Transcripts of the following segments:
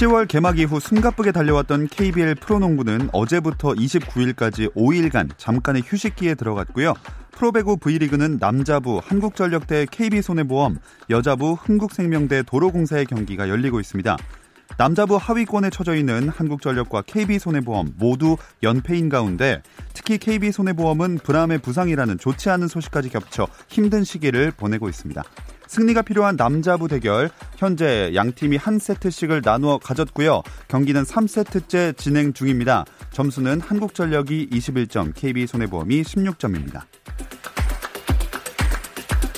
10월 개막 이후 숨가쁘게 달려왔던 KBL 프로농구는 어제부터 29일까지 5일간 잠깐의 휴식기에 들어갔고요. 프로배구 V리그는 남자부 한국전력 대 KB손해보험, 여자부 흥국생명대 도로공사의 경기가 열리고 있습니다. 남자부 하위권에 처져 있는 한국전력과 KB손해보험 모두 연패인 가운데 특히 KB손해보험은 브람의 부상이라는 좋지 않은 소식까지 겹쳐 힘든 시기를 보내고 있습니다. 승리가 필요한 남자부 대결 현재 양 팀이 한 세트씩을 나누어 가졌고요. 경기는 3세트째 진행 중입니다. 점수는 한국전력이 21점, KB손해보험이 16점입니다.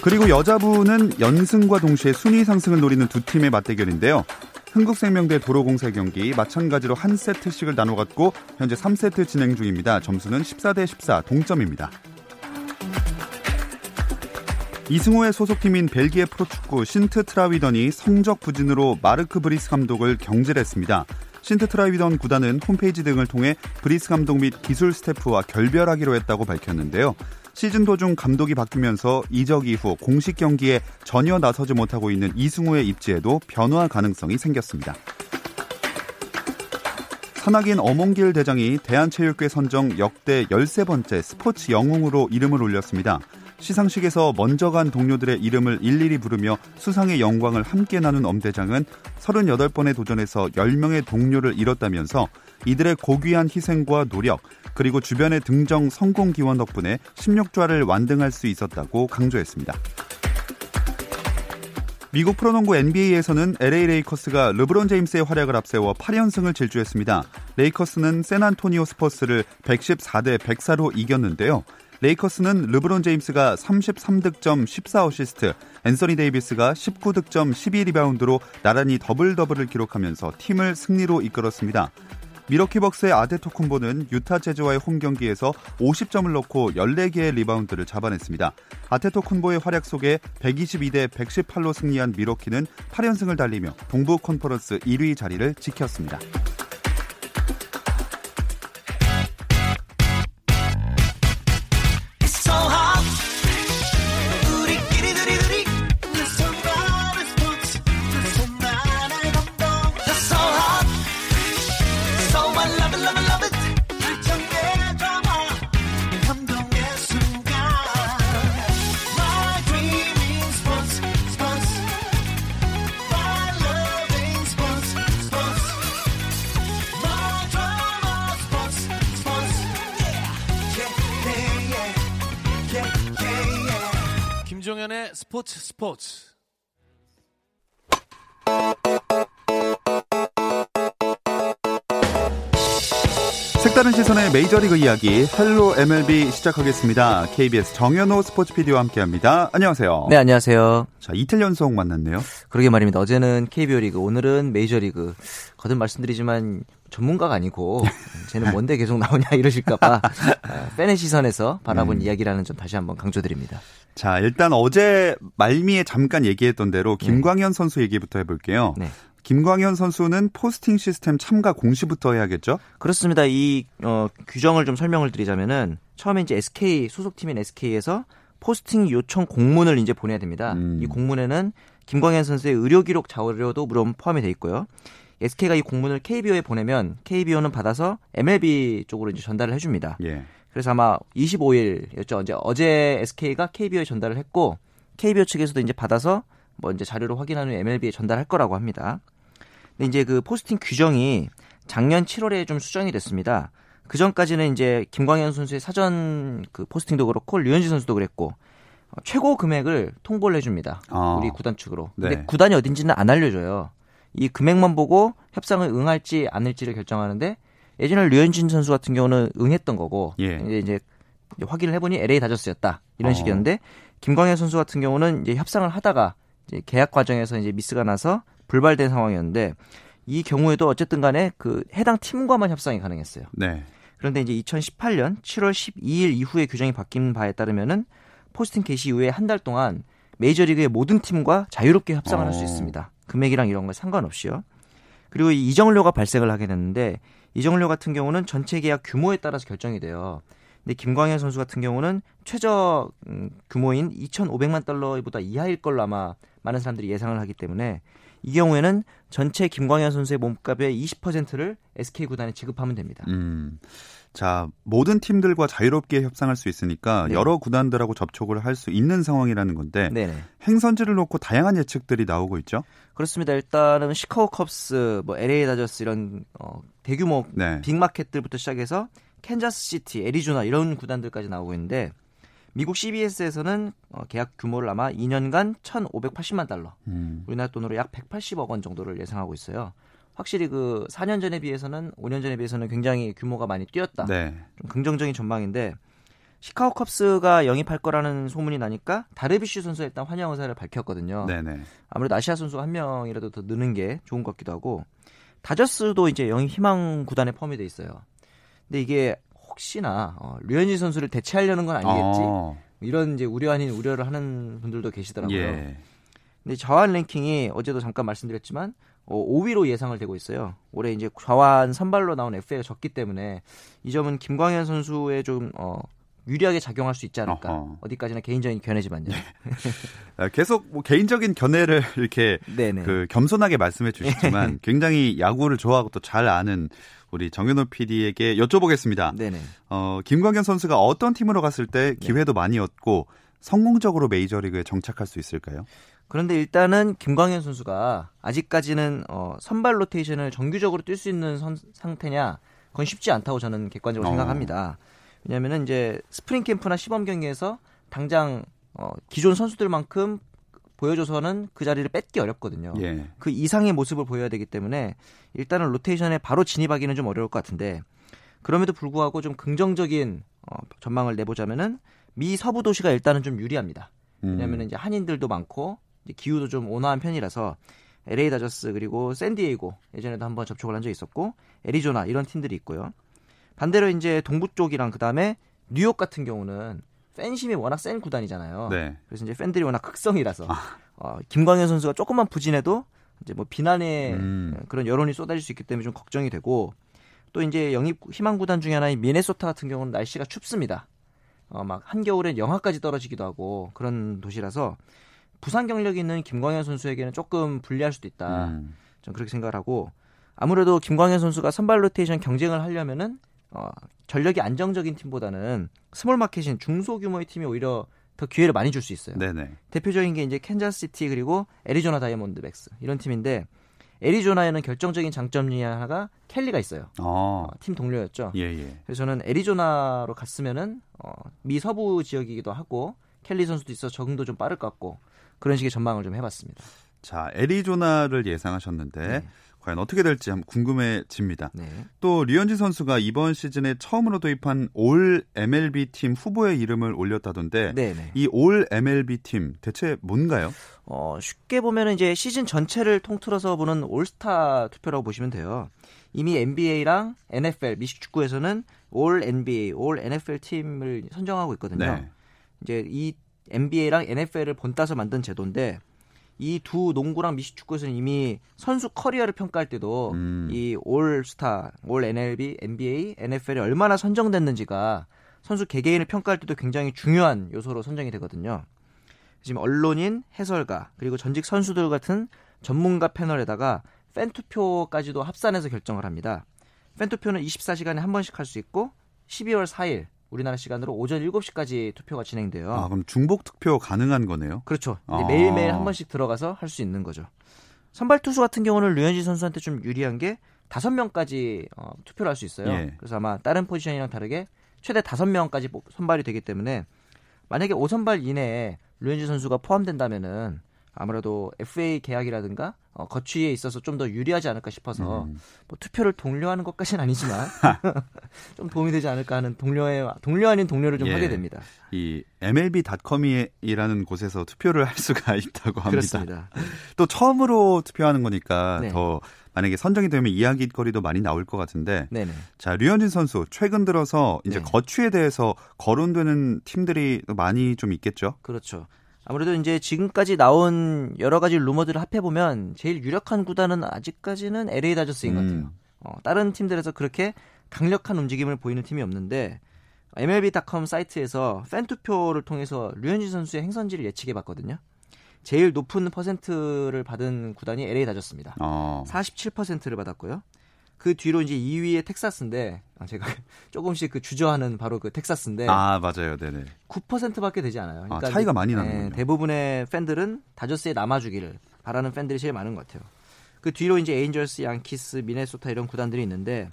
그리고 여자부는 연승과 동시에 순위 상승을 노리는 두 팀의 맞대결인데요. 흥국생명대 도로공사 경기 마찬가지로 한 세트씩을 나눠갔고 현재 3세트 진행 중입니다. 점수는 14대 14 동점입니다. 이승우의 소속팀인 벨기에 프로축구 신트 트라위던이 성적 부진으로 마르크 브리스 감독을 경질했습니다. 신트 트라위던 구단은 홈페이지 등을 통해 브리스 감독 및 기술 스태프와 결별하기로 했다고 밝혔는데요. 시즌 도중 감독이 바뀌면서 이적 이후 공식 경기에 전혀 나서지 못하고 있는 이승우의 입지에도 변화 가능성이 생겼습니다. 산악인 엄홍길 대장이 대한체육회 선정 역대 13번째 스포츠 영웅으로 이름을 올렸습니다. 시상식에서 먼저 간 동료들의 이름을 일일이 부르며 수상의 영광을 함께 나눈 엄 대장은 38번의 도전에서 10명의 동료를 잃었다면서 이들의 고귀한 희생과 노력, 그리고 주변의 등정 성공 기원 덕분에 16좌를 완등할 수 있었다고 강조했습니다. 미국 프로농구 NBA에서는 LA 레이커스가 르브론 제임스의 활약을 앞세워 8연승을 질주했습니다. 레이커스는 샌안토니오 스퍼스를 114대 104로 이겼는데요. 레이커스는 르브론 제임스가 33득점 14어시스트, 앤서니 데이비스가 19득점 12리바운드로 나란히 더블 더블을 기록하면서 팀을 승리로 이끌었습니다. 밀워키 벅스의 아테토쿤보는 유타 재즈와의 홈 경기에서 50점을 넣고 14개의 리바운드를 잡아냈습니다. 아테토쿤보의 활약 속에 122대 118로 승리한 밀워키는 8연승을 달리며 동부 컨퍼런스 1위 자리를 지켰습니다. 스포츠 스포츠 색다른 시선의 메이저리그 이야기 Hello MLB 시작하겠습니다. KBS 정현호 스포츠 PD와 함께합니다. 안녕하세요. 네, 안녕하세요. 자, 이틀 연속 만났네요. 그러게 말입니다. 어제는 KBO 리그, 오늘은 메이저리그. 거듭 말씀드리지만 전문가가 아니고 쟤는 뭔데 계속 나오냐 이러실까봐 아, 팬의 시선에서 바라본 음. 이야기라는 점 다시 한번 강조드립니다. 자, 일단 어제 말미에 잠깐 얘기했던 대로 네. 김광현 네. 선수 얘기부터 해볼게요. 네. 김광현 선수는 포스팅 시스템 참가 공시부터 해야겠죠? 그렇습니다. 이 어, 규정을 좀 설명을 드리자면은 처음에 이제 SK 소속팀인 SK에서 포스팅 요청 공문을 이제 보내야 됩니다. 음. 이 공문에는 김광현 선수의 의료 기록 자료도 물론 포함이 돼 있고요. SK가 이 공문을 KBO에 보내면 KBO는 받아서 MLB 쪽으로 이제 전달을 해줍니다. 예. 그래서 아마 25일이었죠. 이제 어제 SK가 KBO에 전달을 했고 KBO 측에서도 이제 받아서 뭐 이제 자료를 확인한 후에 MLB에 전달할 거라고 합니다. 근데 이제 그 포스팅 규정이 작년 7월에 좀 수정이 됐습니다. 그 전까지는 이제 김광현 선수의 사전 그 포스팅도 그렇고 류현진 선수도 그랬고 어, 최고 금액을 통보를 해줍니다. 어. 우리 구단 측으로. 근데 네. 구단이 어딘지는 안 알려줘요. 이 금액만 보고 협상을 응할지 않을지를 결정하는데 예전에 류현진 선수 같은 경우는 응했던 거고 예. 이제, 이제 확인을 해보니 LA 다저스였다 이런 어. 식이었는데 김광현 선수 같은 경우는 이제 협상을 하다가 계약 과정에서 이제 미스가 나서 불발된 상황이었는데 이 경우에도 어쨌든 간에 그 해당 팀과만 협상이 가능했어요. 네. 그런데 이제 2018년 7월 12일 이후에 규정이 바뀐 바에 따르면은 포스팅 게시 이후에 한 달 동안 메이저리그의 모든 팀과 자유롭게 협상을 할수 어. 있습니다. 금액이랑 이런 거 상관없이요. 그리고 이 이정료가 발생을 하게 됐는데 이정료 같은 경우는 전체 계약 규모에 따라서 결정이 돼요. 근데 김광현 선수 같은 경우는 최저 음, 규모인 2,500만 달러보다 이하일 걸로 아마 많은 사람들이 예상을 하기 때문에 이 경우에는 전체 김광현 선수의 몸값의 20%를 SK 구단에 지급하면 됩니다. 음. 자, 모든 팀들과 자유롭게 협상할 수 있으니까 네. 여러 구단들하고 접촉을 할 수 있는 상황이라는 건데 네네. 행선지를 놓고 다양한 예측들이 나오고 있죠. 그렇습니다. 일단은 시카고 컵스, 뭐 LA 다저스 이런 어, 대규모 네. big market들부터 시작해서 캔자스 시티, 애리조나 이런 구단들까지 나오고 있는데 미국 CBS에서는 어, 계약 규모를 아마 2년간 1,580만 달러, 음. 우리나라 돈으로 약 180억 원 정도를 예상하고 있어요. 확실히 그 4년 전에 비해서는 5년 전에 비해서는 굉장히 규모가 많이 뛰었다. 네. 좀 긍정적인 전망인데 시카고 컵스가 영입할 거라는 소문이 나니까 다르비쉬 선수가 일단 환영 의사를 밝혔거든요. 네, 네. 아무래도 아시아 선수가 한 명이라도 더 느는 게 좋은 것 같기도 하고 다저스도 이제 영입 희망 구단에 포함이 돼 있어요. 근데 이게 혹시나 어, 류현진 선수를 대체하려는 건 아니겠지? 어, 이런 이제 우려 아닌 우려를 하는 분들도 계시더라고요. 예. 근데 좌완 랭킹이 어제도 잠깐 말씀드렸지만 어, 5위로 예상을 되고 있어요. 올해 이제 좌완 선발로 나온 FA가 적기 때문에 이 점은 김광현 선수에 좀 어, 유리하게 작용할 수 있지 않을까. 어허. 어디까지나 개인적인 견해지만요. 아, 계속 뭐 개인적인 견해를 이렇게 네네. 그 겸손하게 말씀해 주시지만 굉장히 야구를 좋아하고 또 잘 아는 우리 정현호 PD에게 여쭤보겠습니다. 네네. 어, 김광현 선수가 어떤 팀으로 갔을 때 기회도 많이 얻고 성공적으로 메이저리그에 정착할 수 있을까요? 그런데 일단은 김광현 선수가 아직까지는 어, 선발 로테이션을 정규적으로 뛸 수 있는 선- 상태냐 그건 쉽지 않다고 저는 객관적으로 어. 생각합니다. 왜냐하면 이제 스프링 캠프나 시범 경기에서 당장 어, 기존 선수들만큼 보여줘서는 그 자리를 뺏기 어렵거든요. 예. 그 이상의 모습을 보여야 되기 때문에 일단은 로테이션에 바로 진입하기는 좀 어려울 것 같은데 그럼에도 불구하고 좀 긍정적인 어, 전망을 내보자면은 미 서부 도시가 일단은 좀 유리합니다. 음. 왜냐하면 이제 한인들도 많고 이제 기후도 좀 온화한 편이라서 LA 다저스 그리고 샌디에이고 예전에도 한번 접촉을 한 적이 있었고 애리조나 이런 팀들이 있고요. 반대로 이제 동부 쪽이랑 그다음에 뉴욕 같은 경우는 팬심이 워낙 센 구단이잖아요. 네. 그래서 이제 팬들이 워낙 극성이라서 어, 김광현 선수가 조금만 부진해도 이제 뭐 비난의 음. 그런 여론이 쏟아질 수 있기 때문에 좀 걱정이 되고 또 이제 영입 희망 구단 중에 하나인 미네소타 같은 경우는 날씨가 춥습니다. 어, 막 한겨울엔 영하까지 떨어지기도 하고 그런 도시라서 부상 경력이 있는 김광현 선수에게는 조금 불리할 수도 있다. 음. 전 그렇게 생각을 하고 아무래도 김광현 선수가 선발 로테이션 경쟁을 하려면은 어, 전력이 안정적인 팀보다는 small market인 중소규모의 팀이 오히려 더 기회를 많이 줄 수 있어요. 네네. 대표적인 게 이제 캔자스 시티 그리고 애리조나 다이아몬드백스 이런 팀인데 애리조나에는 결정적인 장점 중에 하나가 켈리가 있어요. 어. 어, 팀 동료였죠. 예, 예. 그래서 저는 애리조나로 갔으면은 어, 미 서부 지역이기도 하고 켈리 선수도 있어 서 적응도 좀 빠를 것 같고 그런 식의 전망을 좀 해봤습니다. 자, 애리조나를 예상하셨는데 네. 과연 어떻게 될지 한번 궁금해집니다. 네. 또 류현진 선수가 이번 시즌에 처음으로 도입한 올 MLB 팀 후보의 이름을 올렸다던데 네네. 이올 MLB 팀 대체 뭔가요? 어, 쉽게 보면은 이제 시즌 전체를 통틀어서 보는 올스타 투표라고 보시면 돼요. 이미 NBA랑 NFL 미식 축구에서는 올 NBA, 올 NFL 팀을 선정하고 있거든요. 네. 이제 이 NBA랑 NFL을 본따서 만든 제도인데 이 두 농구랑 미식 축구에서는 이미 선수 커리어를 평가할 때도 음. 이 올스타, 올 MLB, NBA, NFL이 얼마나 선정됐는지가 선수 개개인을 평가할 때도 굉장히 중요한 요소로 선정이 되거든요. 지금 언론인, 해설가, 그리고 전직 선수들 같은 전문가 패널에다가 팬 투표까지도 합산해서 결정을 합니다. 팬 투표는 24시간에 한 번씩 할 수 있고 12월 4일 우리나라 시간으로 오전 7시까지 투표가 진행돼요. 아, 그럼 중복 투표 가능한 거네요. 그렇죠. 아. 매일매일 한 번씩 들어가서 할 수 있는 거죠. 선발 투수 같은 경우는 류현진 선수한테 좀 유리한 게 다섯 명까지 어, 투표를 할 수 있어요. 예. 그래서 아마 다른 포지션이랑 다르게 최대 다섯 명까지 뽑- 선발이 되기 때문에 만약에 5선발 이내에 류현진 선수가 포함된다면은 아무래도 FA 계약이라든가 어, 거취에 있어서 좀 더 유리하지 않을까 싶어서 음. 뭐 투표를 독려하는 것까지는 아니지만 좀 도움이 되지 않을까 하는 동료의 동료 아닌 동료를 좀 예. 하게 됩니다. 이 MLB.com이라는 곳에서 투표를 할 수가 있다고 합니다. 그렇습니다. 또 처음으로 투표하는 거니까 네. 더 만약에 선정이 되면 이야기거리도 많이 나올 것 같은데 네네. 자 류현진 선수 최근 들어서 이제 네. 거취에 대해서 거론되는 팀들이 많이 좀 있겠죠. 그렇죠. 아무래도 이제 지금까지 나온 여러 가지 루머들을 합해 보면 제일 유력한 구단은 아직까지는 LA 다저스인 것 음. 같아요. 어, 다른 팀들에서 그렇게 강력한 움직임을 보이는 팀이 없는데 MLB.com 사이트에서 팬 투표를 통해서 류현진 선수의 행선지를 예측해 봤거든요. 제일 높은 퍼센트를 받은 구단이 LA 다저스입니다. 어. 47%를 받았고요. 그 뒤로 이제 2위에 텍사스인데 아, 제가 조금씩 그 주저하는 바로 그 텍사스인데 아 맞아요, 네네. 9%밖에 되지 않아요. 아, 차이가 많이 예, 나는군요. 대부분의 팬들은 다저스에 남아주기를 바라는 팬들이 제일 많은 것 같아요. 그 뒤로 이제 에인절스, 양키스, 미네소타 이런 구단들이 있는데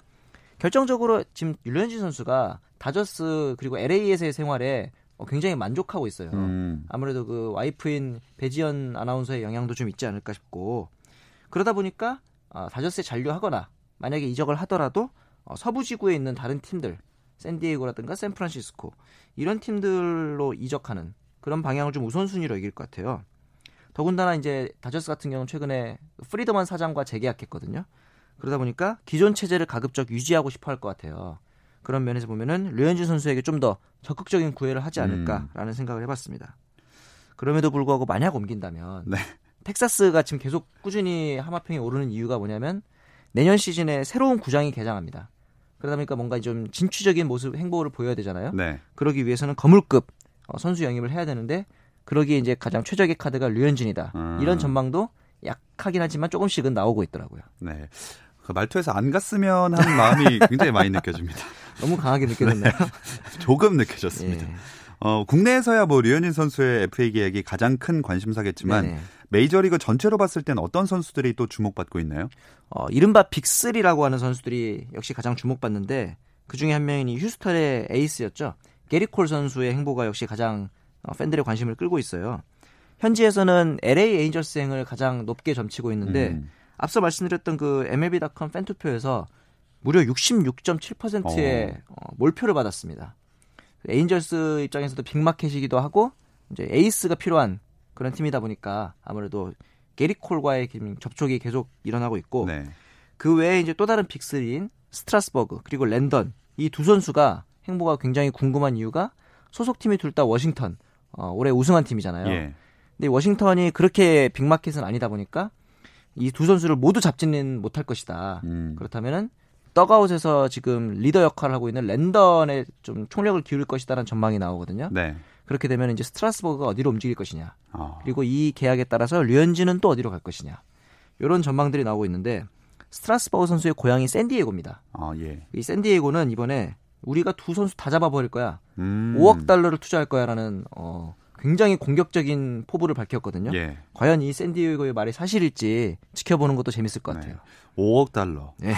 결정적으로 지금 류현진 선수가 다저스 그리고 LA에서의 생활에 어, 굉장히 만족하고 있어요. 음. 아무래도 그 와이프인 배지연 아나운서의 영향도 좀 있지 않을까 싶고 그러다 보니까 아, 다저스에 잔류하거나 만약에 이적을 하더라도 어, 서부 지구에 있는 다른 팀들 샌디에이고라든가 샌프란시스코 이런 팀들로 이적하는 그런 방향을 좀 우선순위로 여길 것 같아요. 더군다나 이제 다저스 같은 경우는 최근에 프리드만 사장과 재계약했거든요. 그러다 보니까 기존 체제를 가급적 유지하고 싶어 할 것 같아요. 그런 면에서 보면은 류현진 선수에게 좀 더 적극적인 구애를 하지 않을까라는 생각을 해봤습니다. 그럼에도 불구하고 만약 옮긴다면 네. 텍사스가 지금 계속 꾸준히 하마평이 오르는 이유가 뭐냐면 내년 시즌에 새로운 구장이 개장합니다. 그러다 보니까 뭔가 좀 진취적인 모습 행보를 보여야 되잖아요. 네. 그러기 위해서는 거물급 어, 선수 영입을 해야 되는데 그러기에 이제 가장 최적의 카드가 류현진이다. 음. 이런 전망도 약하긴 하지만 조금씩은 나오고 있더라고요. 네. 그 말투에서 안 갔으면 하는 마음이 굉장히 많이 느껴집니다. 너무 강하게 느껴졌나요? 조금 느껴졌습니다. 예. 어, 국내에서야 뭐 류현진 선수의 FA 계약이 가장 큰 관심사겠지만 네네. 메이저리그 전체로 봤을 땐 어떤 선수들이 또 주목받고 있나요? 어, 이른바 빅3라고 하는 선수들이 역시 가장 주목받는데 그 중에 한 명이 휴스턴의 에이스였죠. 게리콜 선수의 행보가 역시 가장 어, 팬들의 관심을 끌고 있어요. 현지에서는 LA 에인절스행을 가장 높게 점치고 있는데 음. 앞서 말씀드렸던 그 MLB.com 팬 투표에서 무려 66.7%의 어, 몰표를 받았습니다. 에인절스 입장에서도 빅마켓이기도 하고 이제 에이스가 필요한 그런 팀이다 보니까 아무래도 게릿 콜과의 접촉이 계속 일어나고 있고 네. 그 외에 이제 또 다른 big 3인 스트라스버그 그리고 렌던 이 두 선수가 행보가 굉장히 궁금한 이유가 소속팀이 둘 다 워싱턴 어, 올해 우승한 팀이잖아요. 예. 근데 워싱턴이 그렇게 big market은 아니다 보니까 이 두 선수를 모두 잡지는 못할 것이다. 음. 그렇다면은 더그아웃에서 지금 리더 역할을 하고 있는 렌던에 좀 총력을 기울일 것이다라는 전망이 나오거든요. 네. 그렇게 되면 이제 스트라스버그가 어디로 움직일 것이냐. 어. 그리고 이 계약에 따라서 류현진은 또 어디로 갈 것이냐. 이런 전망들이 나오고 있는데 스트라스버그 선수의 고향이 샌디에고입니다. 아, 예. 이 샌디에고는 이번에 우리가 두 선수 다 잡아버릴 거야. 음. 5억 달러를 투자할 거야라는 어, 굉장히 공격적인 포부를 밝혔거든요. 예. 과연 이 샌디에고의 말이 사실일지 지켜보는 것도 재밌을 것 같아요. 5억 달러. 네.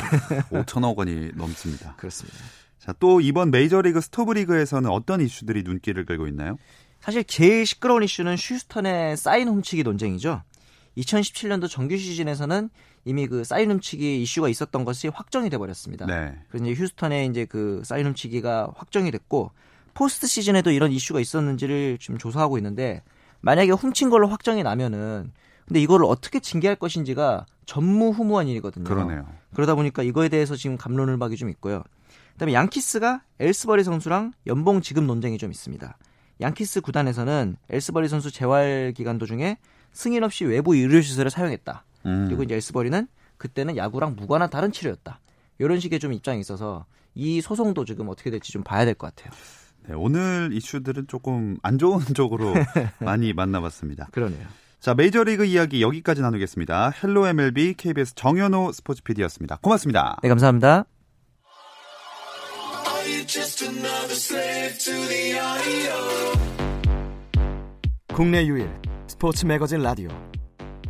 5천억 원이 넘습니다. 그렇습니다. 자, 또 이번 메이저리그 스토브리그에서는 어떤 이슈들이 눈길을 끌고 있나요? 사실 제일 시끄러운 이슈는 휴스턴의 사인 훔치기 논쟁이죠. 2017년도 정규 시즌에서는 이미 그 사인 훔치기 이슈가 있었던 것이 확정이 돼 버렸습니다. 네. 그래서 이제 휴스턴의 이제 그 사인 훔치기가 확정이 됐고 포스트 시즌에도 이런 이슈가 있었는지를 지금 조사하고 있는데 만약에 훔친 걸로 확정이 나면은 근데 이거를 어떻게 징계할 것인지가 전무후무한 일이거든요. 그러네요. 그러다 보니까 이거에 대해서 지금 감론을 박이 좀 있고요. 그다음에 양키스가 엘스버리 선수랑 연봉 지급 논쟁이 좀 있습니다. 양키스 구단에서는 엘스버리 선수 재활 기간 도중에 승인 없이 외부 의료 시설을 사용했다. 음. 그리고 이제 엘스버리는 그때는 야구랑 무관한 다른 치료였다. 이런 식의 좀 입장이 있어서 이 소송도 지금 어떻게 될지 좀 봐야 될 것 같아요. 네, 오늘 이슈들은 조금 안 좋은 쪽으로 많이 만나봤습니다. 그러네요. 자, 메이저리그 이야기 여기까지 나누겠습니다. Hello MLB KBS 정현호 스포츠 PD였습니다. 고맙습니다. 네, 감사합니다. 국내 유일 스포츠 매거진 라디오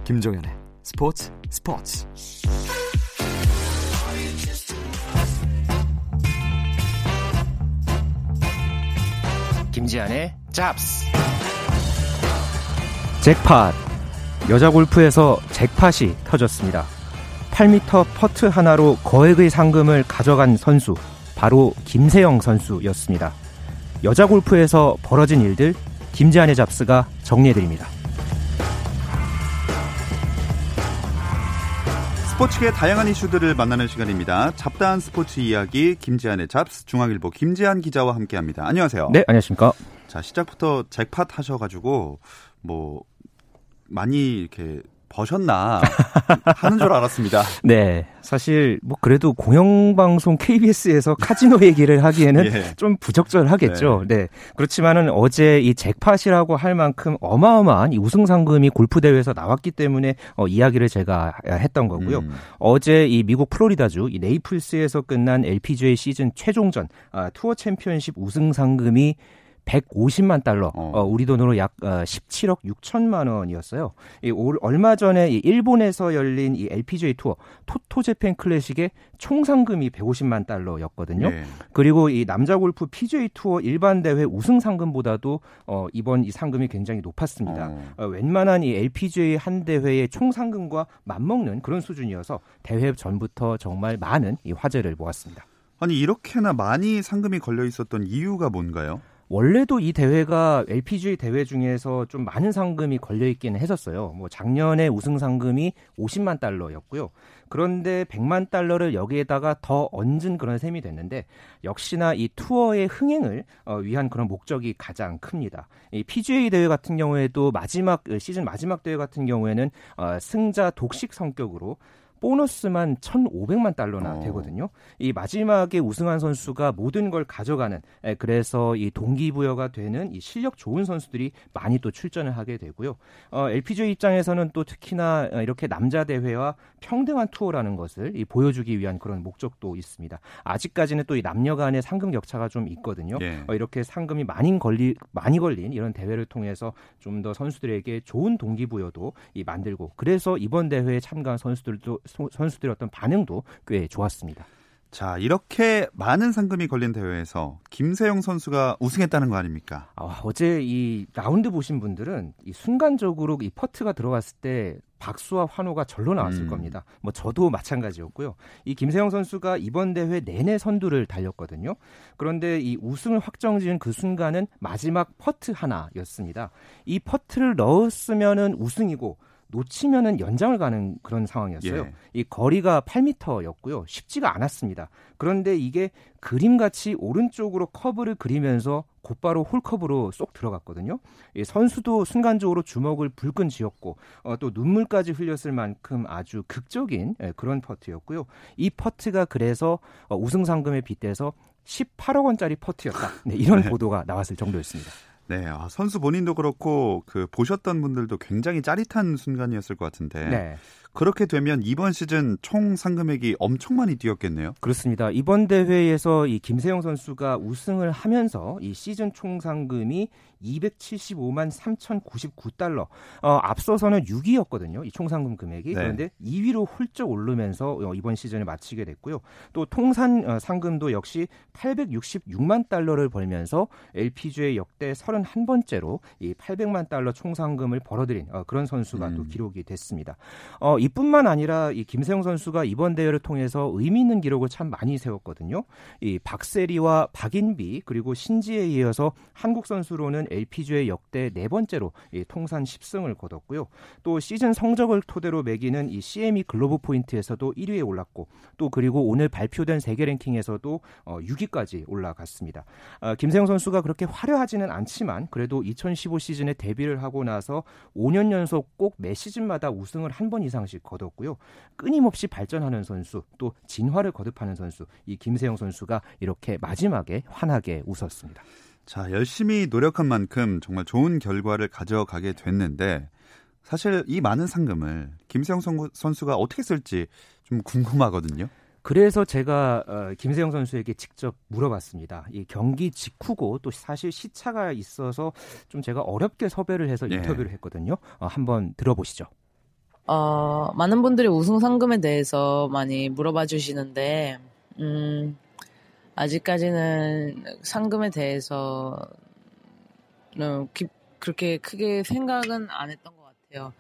김종현의 스포츠 스포츠 김지한의 잡스. 잭팟 여자 골프에서 잭팟이 터졌습니다. 8m 퍼트 하나로 거액의 상금을 가져간 선수, 바로 김세영 선수였습니다. 여자 골프에서 벌어진 일들, 김지한의 잡스가 정리해드립니다. 스포츠계 다양한 이슈들을 만나는 시간입니다. 잡다한 스포츠 이야기 김지한의 잡스 중앙일보 김지한 기자와 함께합니다. 안녕하세요. 네, 안녕하십니까. 자 시작부터 잭팟 하셔가지고 뭐 많이 이렇게 버셨나 하는 줄 알았습니다. 네. 사실 뭐 그래도 공영방송 KBS에서 카지노 얘기를 하기에는 예. 좀 부적절하겠죠. 네. 그렇지만은 어제 이 잭팟이라고 할 만큼 어마어마한 이 우승 상금이 골프 대회에서 나왔기 때문에 어, 이야기를 제가 했던 거고요. 음. 어제 이 미국 플로리다주 이 네이플스에서 끝난 LPGA 시즌 최종전 아, 투어 챔피언십 우승 상금이 150만 달러, 어. 어, 우리 돈으로 약 어, 17억 6천만 원이었어요. 이 올, 얼마 전에 이 일본에서 열린 이 LPGA 투어 토토 재팬 클래식의 총 상금이 150만 달러였거든요. 예. 그리고 이 남자 골프 PGA 투어 일반 대회 우승 상금보다도 어, 이번 이 상금이 굉장히 높았습니다. 어. 어, 웬만한 이 LPGA 한 대회의 총 상금과 맞먹는 그런 수준이어서 대회 전부터 정말 많은 이 화제를 모았습니다. 아니 이렇게나 많이 상금이 걸려 있었던 이유가 뭔가요? 원래도 이 대회가 LPGA 대회 중에서 좀 많은 상금이 걸려 있기는 했었어요. 뭐 작년에 우승 상금이 50만 달러였고요. 그런데 100만 달러를 여기에다가 더 얹은 그런 셈이 됐는데 역시나 이 투어의 흥행을 어, 위한 그런 목적이 가장 큽니다. 이 PGA 대회 같은 경우에도 마지막 어, 시즌 마지막 대회 같은 경우에는 어, 승자 독식 성격으로 보너스만 1,500만 달러나 어. 되거든요. 이 마지막에 우승한 선수가 모든 걸 가져가는 에, 그래서 이 동기부여가 되는 이 실력 좋은 선수들이 많이 또 출전을 하게 되고요. 어, LPGA 입장에서는 또 특히나 어, 이렇게 남자 대회와 평등한 투어라는 것을 이 보여주기 위한 그런 목적도 있습니다. 아직까지는 또 이 남녀 간의 상금 격차가 좀 있거든요. 예. 어, 이렇게 상금이 많이 걸리 많이 걸린 이런 대회를 통해서 좀 더 선수들에게 좋은 동기부여도 이 만들고 그래서 이번 대회에 참가한 선수들도 소- 선수들의 어떤 반응도 꽤 좋았습니다. 자 이렇게 많은 상금이 걸린 대회에서 김세영 선수가 우승했다는 거 아닙니까? 아, 어제 이 라운드 보신 분들은 이 순간적으로 이 퍼트가 들어갔을 때 박수와 환호가 절로 나왔을 음. 겁니다. 뭐 저도 마찬가지였고요. 이 김세영 선수가 이번 대회 내내 선두를 달렸거든요. 그런데 이 우승을 확정지은 그 순간은 마지막 퍼트 하나였습니다. 이 퍼트를 넣었으면은 우승이고 놓치면은 연장을 가는 그런 상황이었어요. 예. 이 거리가 8m였고요. 쉽지가 않았습니다. 그런데 이게 그림같이 오른쪽으로 커브를 그리면서 곧바로 홀컵으로 쏙 들어갔거든요. 이 선수도 순간적으로 주먹을 불끈 쥐었고 어, 또 눈물까지 흘렸을 만큼 아주 극적인 예, 그런 퍼트였고요. 이 퍼트가 그래서 어, 우승 상금에 빗대서 18억 원짜리 퍼트였다. 네, 이런 네. 보도가 나왔을 정도였습니다. 네, 아, 선수 본인도 그렇고 그 보셨던 분들도 굉장히 짜릿한 순간이었을 것 같은데 네. 그렇게 되면 이번 시즌 총 상금액이 엄청 많이 뛰었겠네요. 그렇습니다. 이번 대회에서 이 김세영 선수가 우승을 하면서 이 시즌 총 상금이 275만 3,099달러. 어, 앞서서는 6위였거든요. 이 총 상금 금액이. 네. 그런데 2위로 훌쩍 오르면서 어, 이번 시즌을 마치게 됐고요. 또 통산 어, 상금도 역시 866만 달러를 벌면서 LPGA 역대 31번째로 이 800만 달러 총 상금을 벌어들인 어, 그런 선수가 또 음. 기록이 됐습니다. 어, 이뿐만 아니라 이 김세영 선수가 이번 대회를 통해서 의미 있는 기록을 참 많이 세웠거든요. 이 박세리와 박인비 그리고 신지에 이어서 한국 선수로는 LPGA 역대 네 번째로 이 통산 10승을 거뒀고요. 또 시즌 성적을 토대로 매기는 이 CME 글로브 포인트에서도 1위에 올랐고 또 그리고 오늘 발표된 세계 랭킹에서도 어, 6위까지 올라갔습니다. 어, 김세영 선수가 그렇게 화려하지는 않지만 그래도 2015 시즌에 데뷔를 하고 나서 5년 연속 꼭 매 시즌마다 우승을 한 번 이상씩 거뒀고요. 끊임없이 발전하는 선수, 또 진화를 거듭하는 선수, 이 김세영 선수가 이렇게 마지막에 환하게 웃었습니다. 자, 열심히 노력한 만큼 정말 좋은 결과를 가져가게 됐는데 사실 이 많은 상금을 김세영 선- 선수가 어떻게 쓸지 좀 궁금하거든요. 그래서 제가 어, 김세영 선수에게 직접 물어봤습니다. 이 경기 직후고 또 사실 시차가 있어서 좀 제가 어렵게 섭외를 해서 예. 인터뷰를 했거든요. 어, 한번 들어보시죠. 어, 많은 분들이 우승 상금에 대해서 많이 물어봐 주시는데, 음, 아직까지는 상금에 대해서, 는 기- 그렇게 크게 생각은 안 했던 것 같아요.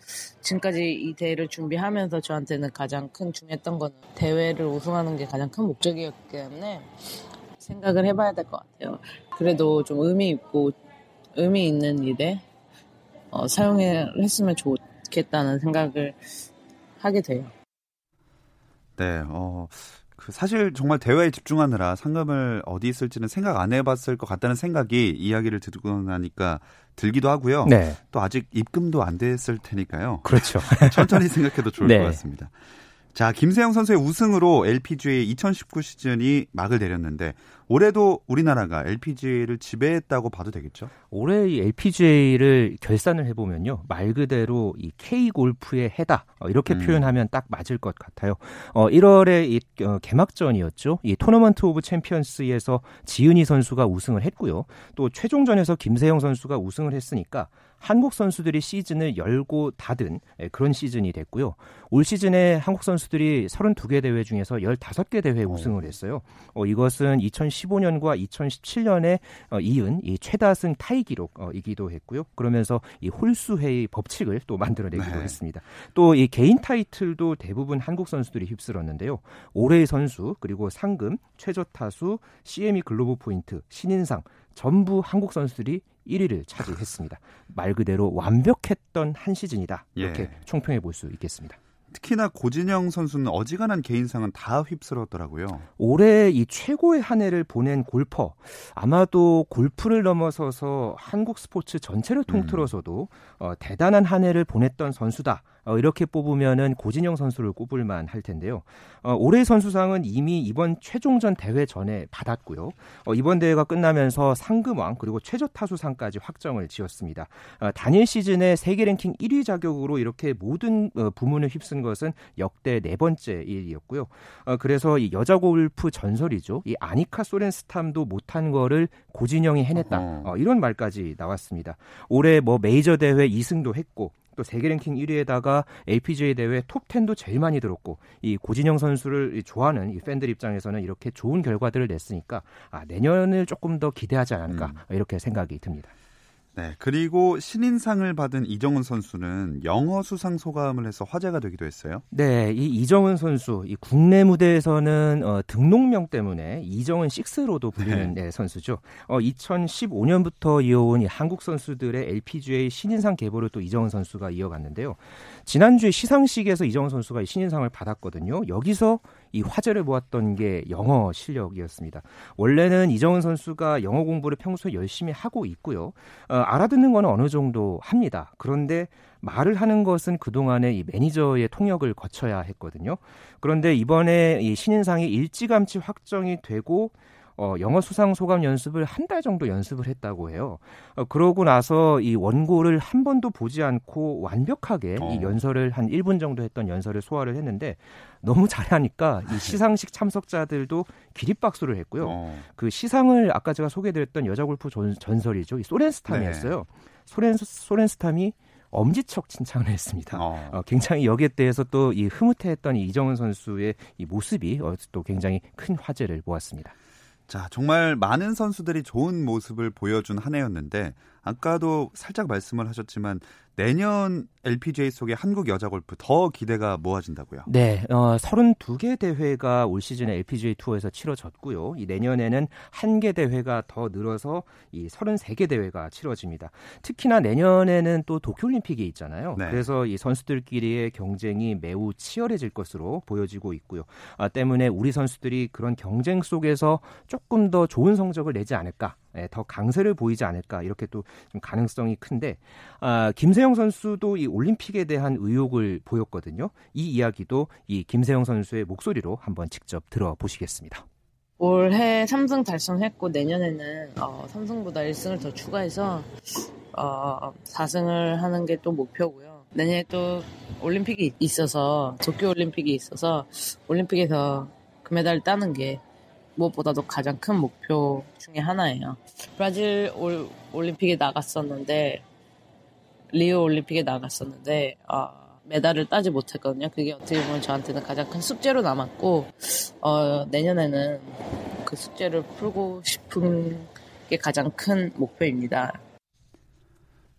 지금까지 이 대회를 준비하면서 저한테는 가장 큰 중요했던 거는 대회를 우승하는 게 가장 큰 목적이었기 때문에 생각을 해봐야 될 것 같아요. 그래도 좀 의미 있고 의미 있는 일에 어, 사용을 했으면 좋 겠다는 생각을 하게 돼요. 네, 어, 그 사실 정말 대회에 집중하느라 상금을 어디 있을지는 생각 안 해봤을 것 같다는 생각이 이야기를 듣고 나니까 들기도 하고요. 네. 또 아직 입금도 안 됐을 테니까요. 그렇죠. 천천히 생각해도 좋을 네. 것 같습니다. 자, 김세영 선수의 우승으로 LPGA 2019 시즌이 막을 내렸는데 올해도 우리나라가 LPGA를 지배했다고 봐도 되겠죠? 올해 이 LPGA를 결산을 해보면요. 말 그대로 이 K 골프의 해다. 어, 이렇게 음. 표현하면 딱 맞을 것 같아요. 어, 1월에 이 어, 개막전이었죠. 이 Tournament of Champions에서 지은희 선수가 우승을 했고요. 또 최종전에서 김세영 선수가 우승을 했으니까 한국 선수들이 시즌을 열고 닫은 예, 그런 시즌이 됐고요. 올 시즌에 한국 선수들이 32개 대회 중에서 15개 대회에 우승을 했어요. 어, 이것은 2015년과 2017년에 어, 이은 이 최다승 타이 기록이기도 했고요. 그러면서 이 홀수회의 법칙을 또 만들어내기도 네. 했습니다. 또 이 개인 타이틀도 대부분 한국 선수들이 휩쓸었는데요. 올해의 선수 그리고 상금, 최저 타수, CME 글로브 포인트, 신인상 전부 한국 선수들이 1위를 차지했습니다. 말 그대로 완벽했던 한 시즌이다. 이렇게 예. 총평해 볼 수 있겠습니다. 특히나 고진영 선수는 어지간한 개인상은 다 휩쓸었더라고요. 올해 이 최고의 한 해를 보낸 골퍼 아마도 골프를 넘어서서 한국 스포츠 전체를 통틀어서도 어, 대단한 한 해를 보냈던 선수다. 어, 이렇게 뽑으면은 고진영 선수를 꼽을만 할 텐데요. 어, 올해 선수상은 이미 이번 최종전 대회 전에 받았고요. 어, 이번 대회가 끝나면서 상금왕 그리고 최저 타수상까지 확정을 지었습니다. 어, 단일 시즌에 세계 랭킹 1위 자격으로 이렇게 모든 어, 부문을 휩쓴 것은 역대 네 번째 일이었고요. 어, 그래서 이 여자 골프 전설이죠. 이 아니카 소렌스탐도 못한 거를 고진영이 해냈다. 이런 말까지 나왔습니다. 올해 뭐 메이저 대회 2승도 했고 또 세계 랭킹 1위에다가 LPGA 대회 톱 10도 제일 많이 들었고 이 고진영 선수를 이 좋아하는 이 팬들 입장에서는 이렇게 좋은 결과들을 냈으니까 아, 내년을 조금 더 기대하지 않을까 음. 이렇게 생각이 듭니다. 네, 그리고 신인상을 받은 이정은 선수는 영어 수상 소감을 해서 화제가 되기도 했어요. 네, 이 이정은 선수, 이 국내 무대에서는 어, 등록명 때문에 이정은 6로도 불리는 네, 선수죠. 어, 2015년부터 이어온 이 한국 선수들의 LPGA 신인상 계보를 또 이정은 선수가 이어갔는데요. 지난주에 시상식에서 이정은 선수가 이 신인상을 받았거든요. 여기서 이 화제를 모았던 게 영어 실력이었습니다. 원래는 이정은 선수가 영어 공부를 평소에 열심히 하고 있고요. 어, 알아듣는 거는 어느 정도 합니다. 그런데 말을 하는 것은 그동안에 이 매니저의 통역을 거쳐야 했거든요. 그런데 이번에 이 신인상이 일찌감치 확정이 되고 어, 영어 수상 소감 연습을 한 달 정도 연습을 했다고 해요. 어, 그러고 나서 이 원고를 한 번도 보지 않고 완벽하게 어. 이 연설을 한 1분 정도 했던 연설을 소화를 했는데 너무 잘하니까 이 시상식 참석자들도 기립박수를 했고요. 어, 그 시상을 아까 제가 소개드렸던 여자 골프 전, 전설이죠. 이 소렌스탐이었어요. 소렌 소렌스탐이 엄지척 칭찬을 했습니다. 어. 어, 굉장히 여기에 대해서 또 이 흐뭇해했던 이 이정은 선수의 이 모습이 어, 또 굉장히 큰 화제를 모았습니다. 자, 정말 많은 선수들이 좋은 모습을 보여준 한 해였는데 아까도 살짝 말씀을 하셨지만 내년 LPGA 속의 한국 여자 골프 더 기대가 모아진다고요. 네, 어, 32개 대회가 올 시즌에 LPGA 투어에서 치러졌고요. 이 내년에는 한 개 대회가 더 늘어서 이 33개 대회가 치러집니다. 특히나 내년에는 또 도쿄올림픽이 있잖아요. 네. 그래서 이 선수들끼리의 경쟁이 매우 치열해질 것으로 보여지고 있고요. 아, 때문에 우리 선수들이 그런 경쟁 속에서 조금 더 좋은 성적을 내지 않을까, 예, 더 강세를 보이지 않을까 이렇게 또 좀 가능성이 큰데 아, 김세영 선수도 이 올림픽에 대한 의욕을 보였거든요. 이 이야기도 이 김세영 선수의 목소리로 한번 직접 들어보시겠습니다. 올해 3승 달성했고 내년에는 어, 3승보다 1승을 더 추가해서 어, 4승을 하는 게 또 목표고요. 내년에 또 올림픽이 있어서 도쿄 올림픽이 있어서 올림픽에서 금메달을 따는 게 무엇보다도 가장 큰 목표 중에 하나예요. 브라질 올, 올림픽에 나갔었는데 리오 올림픽에 나갔었는데 어, 메달을 따지 못했거든요. 그게 어떻게 보면 저한테는 가장 큰 숙제로 남았고 어, 내년에는 그 숙제를 풀고 싶은 게 가장 큰 목표입니다.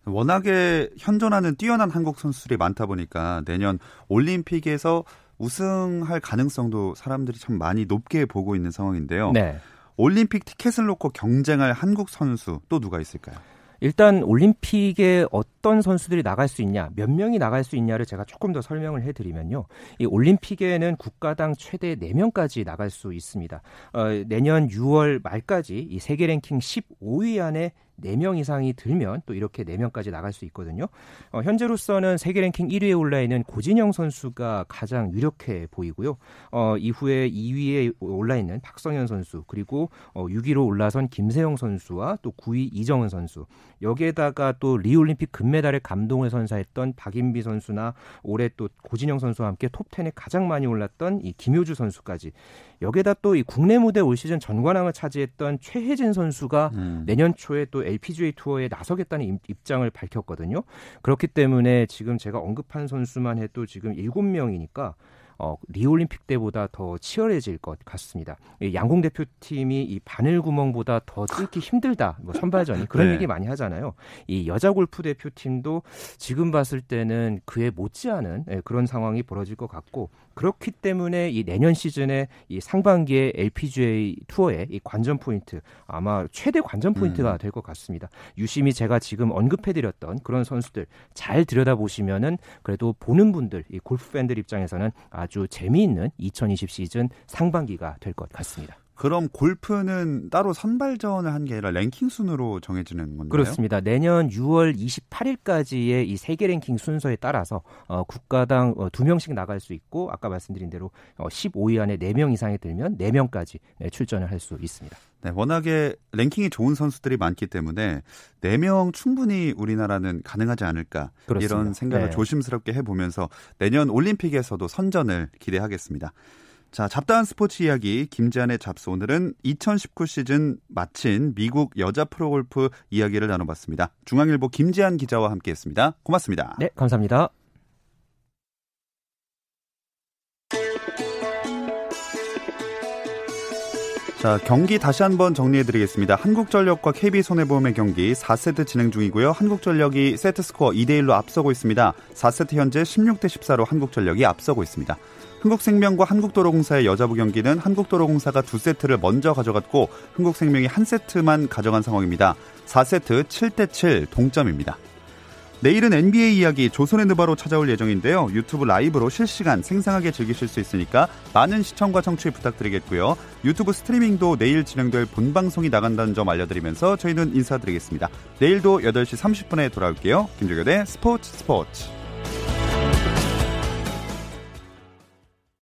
워낙에 현존하는 뛰어난 한국 선수들이 많다 보니까 내년 올림픽에서 우승할 가능성도 사람들이 참 많이 높게 보고 있는 상황인데요. 네. 올림픽 티켓을 놓고 경쟁할 한국 선수 또 누가 있을까요? 일단 올림픽에 어떤 선수들이 나갈 수 있냐, 몇 명이 나갈 수 있냐를 제가 조금 더 설명을 해드리면요. 이 올림픽에는 국가당 최대 4명까지 나갈 수 있습니다. 어, 내년 6월 말까지 이 세계 랭킹 15위 안에 4명 이상이 들면 또 이렇게 4명까지 나갈 수 있거든요. 어, 현재로서는 세계 랭킹 1위에 올라 있는 고진영 선수가 가장 유력해 보이고요. 어, 이후에 2위에 올라 있는 박성현 선수 그리고 어, 6위로 올라선 김세영 선수와 또 9위 이정은 선수 여기에다가 또 리올림픽 금메달에 감동을 선사했던 박인비 선수나 올해 또 고진영 선수와 함께 톱10에 가장 많이 올랐던 이 김효주 선수까지 여기에다 또 이 국내 무대 올 시즌 전관왕을 차지했던 최혜진 선수가 음. 내년 초에 또 LPGA 투어에 나서겠다는 입장을 밝혔거든요. 그렇기 때문에 지금 제가 언급한 선수만 해도 지금 7명이니까 어, 리우올림픽 때보다 더 치열해질 것 같습니다. 양궁 대표팀이 이 바늘 구멍보다 더 뚫기 힘들다. 뭐 선발전이 그런 네. 얘기 많이 하잖아요. 이 여자 골프 대표팀도 지금 봤을 때는 그에 못지않은 예, 그런 상황이 벌어질 것 같고 그렇기 때문에 이 내년 시즌에 이 상반기에 LPGA 투어의 이 관전 포인트 아마 최대 관전 포인트가 음. 될것 같습니다. 유심히 제가 지금 언급해드렸던 그런 선수들 잘 들여다보시면은 그래도 보는 분들 이 골프 팬들 입장에서는 아주 재미있는 2020 시즌 상반기가 될 것 같습니다. 그럼 골프는 따로 선발전을 한 게 아니라 랭킹 순으로 정해지는 건가요? 그렇습니다. 내년 6월 28일까지의 이 세계 랭킹 순서에 따라서 어, 국가당 어, 2명씩 나갈 수 있고 아까 말씀드린 대로 어, 15위 안에 4명 이상이 들면 4명까지 네, 출전을 할 수 있습니다. 네, 워낙에 랭킹이 좋은 선수들이 많기 때문에 4명 충분히 우리나라는 가능하지 않을까 그렇습니다. 이런 생각을 네. 조심스럽게 해보면서 내년 올림픽에서도 선전을 기대하겠습니다. 자, 잡다한 스포츠 이야기 김지한의 잡스 오늘은 2019 시즌 마친 미국 여자 프로골프 이야기를 나눠봤습니다. 중앙일보 김지한 기자와 함께했습니다. 고맙습니다. 네, 감사합니다. 자, 경기 다시 한번 정리해 드리겠습니다. 한국전력과 KB손해보험의 경기 4세트 진행 중이고요. 한국전력이 세트 스코어 2대 1로 앞서고 있습니다. 4세트 현재 16대 14로 한국전력이 앞서고 있습니다. 흥국생명과 한국도로공사의 여자부 경기는 한국도로공사가 두 세트를 먼저 가져갔고 흥국생명이 한 세트만 가져간 상황입니다. 4세트 7대 7 동점입니다. 내일은 NBA 이야기 조선의 느바로 찾아올 예정인데요. 유튜브 라이브로 실시간 생생하게 즐기실 수 있으니까 많은 시청과 청취 부탁드리겠고요. 유튜브 스트리밍도 내일 진행될 본방송이 나간다는 점 알려드리면서 저희는 인사드리겠습니다. 내일도 8시 30분에 돌아올게요. 김종현의 스포츠 스포츠.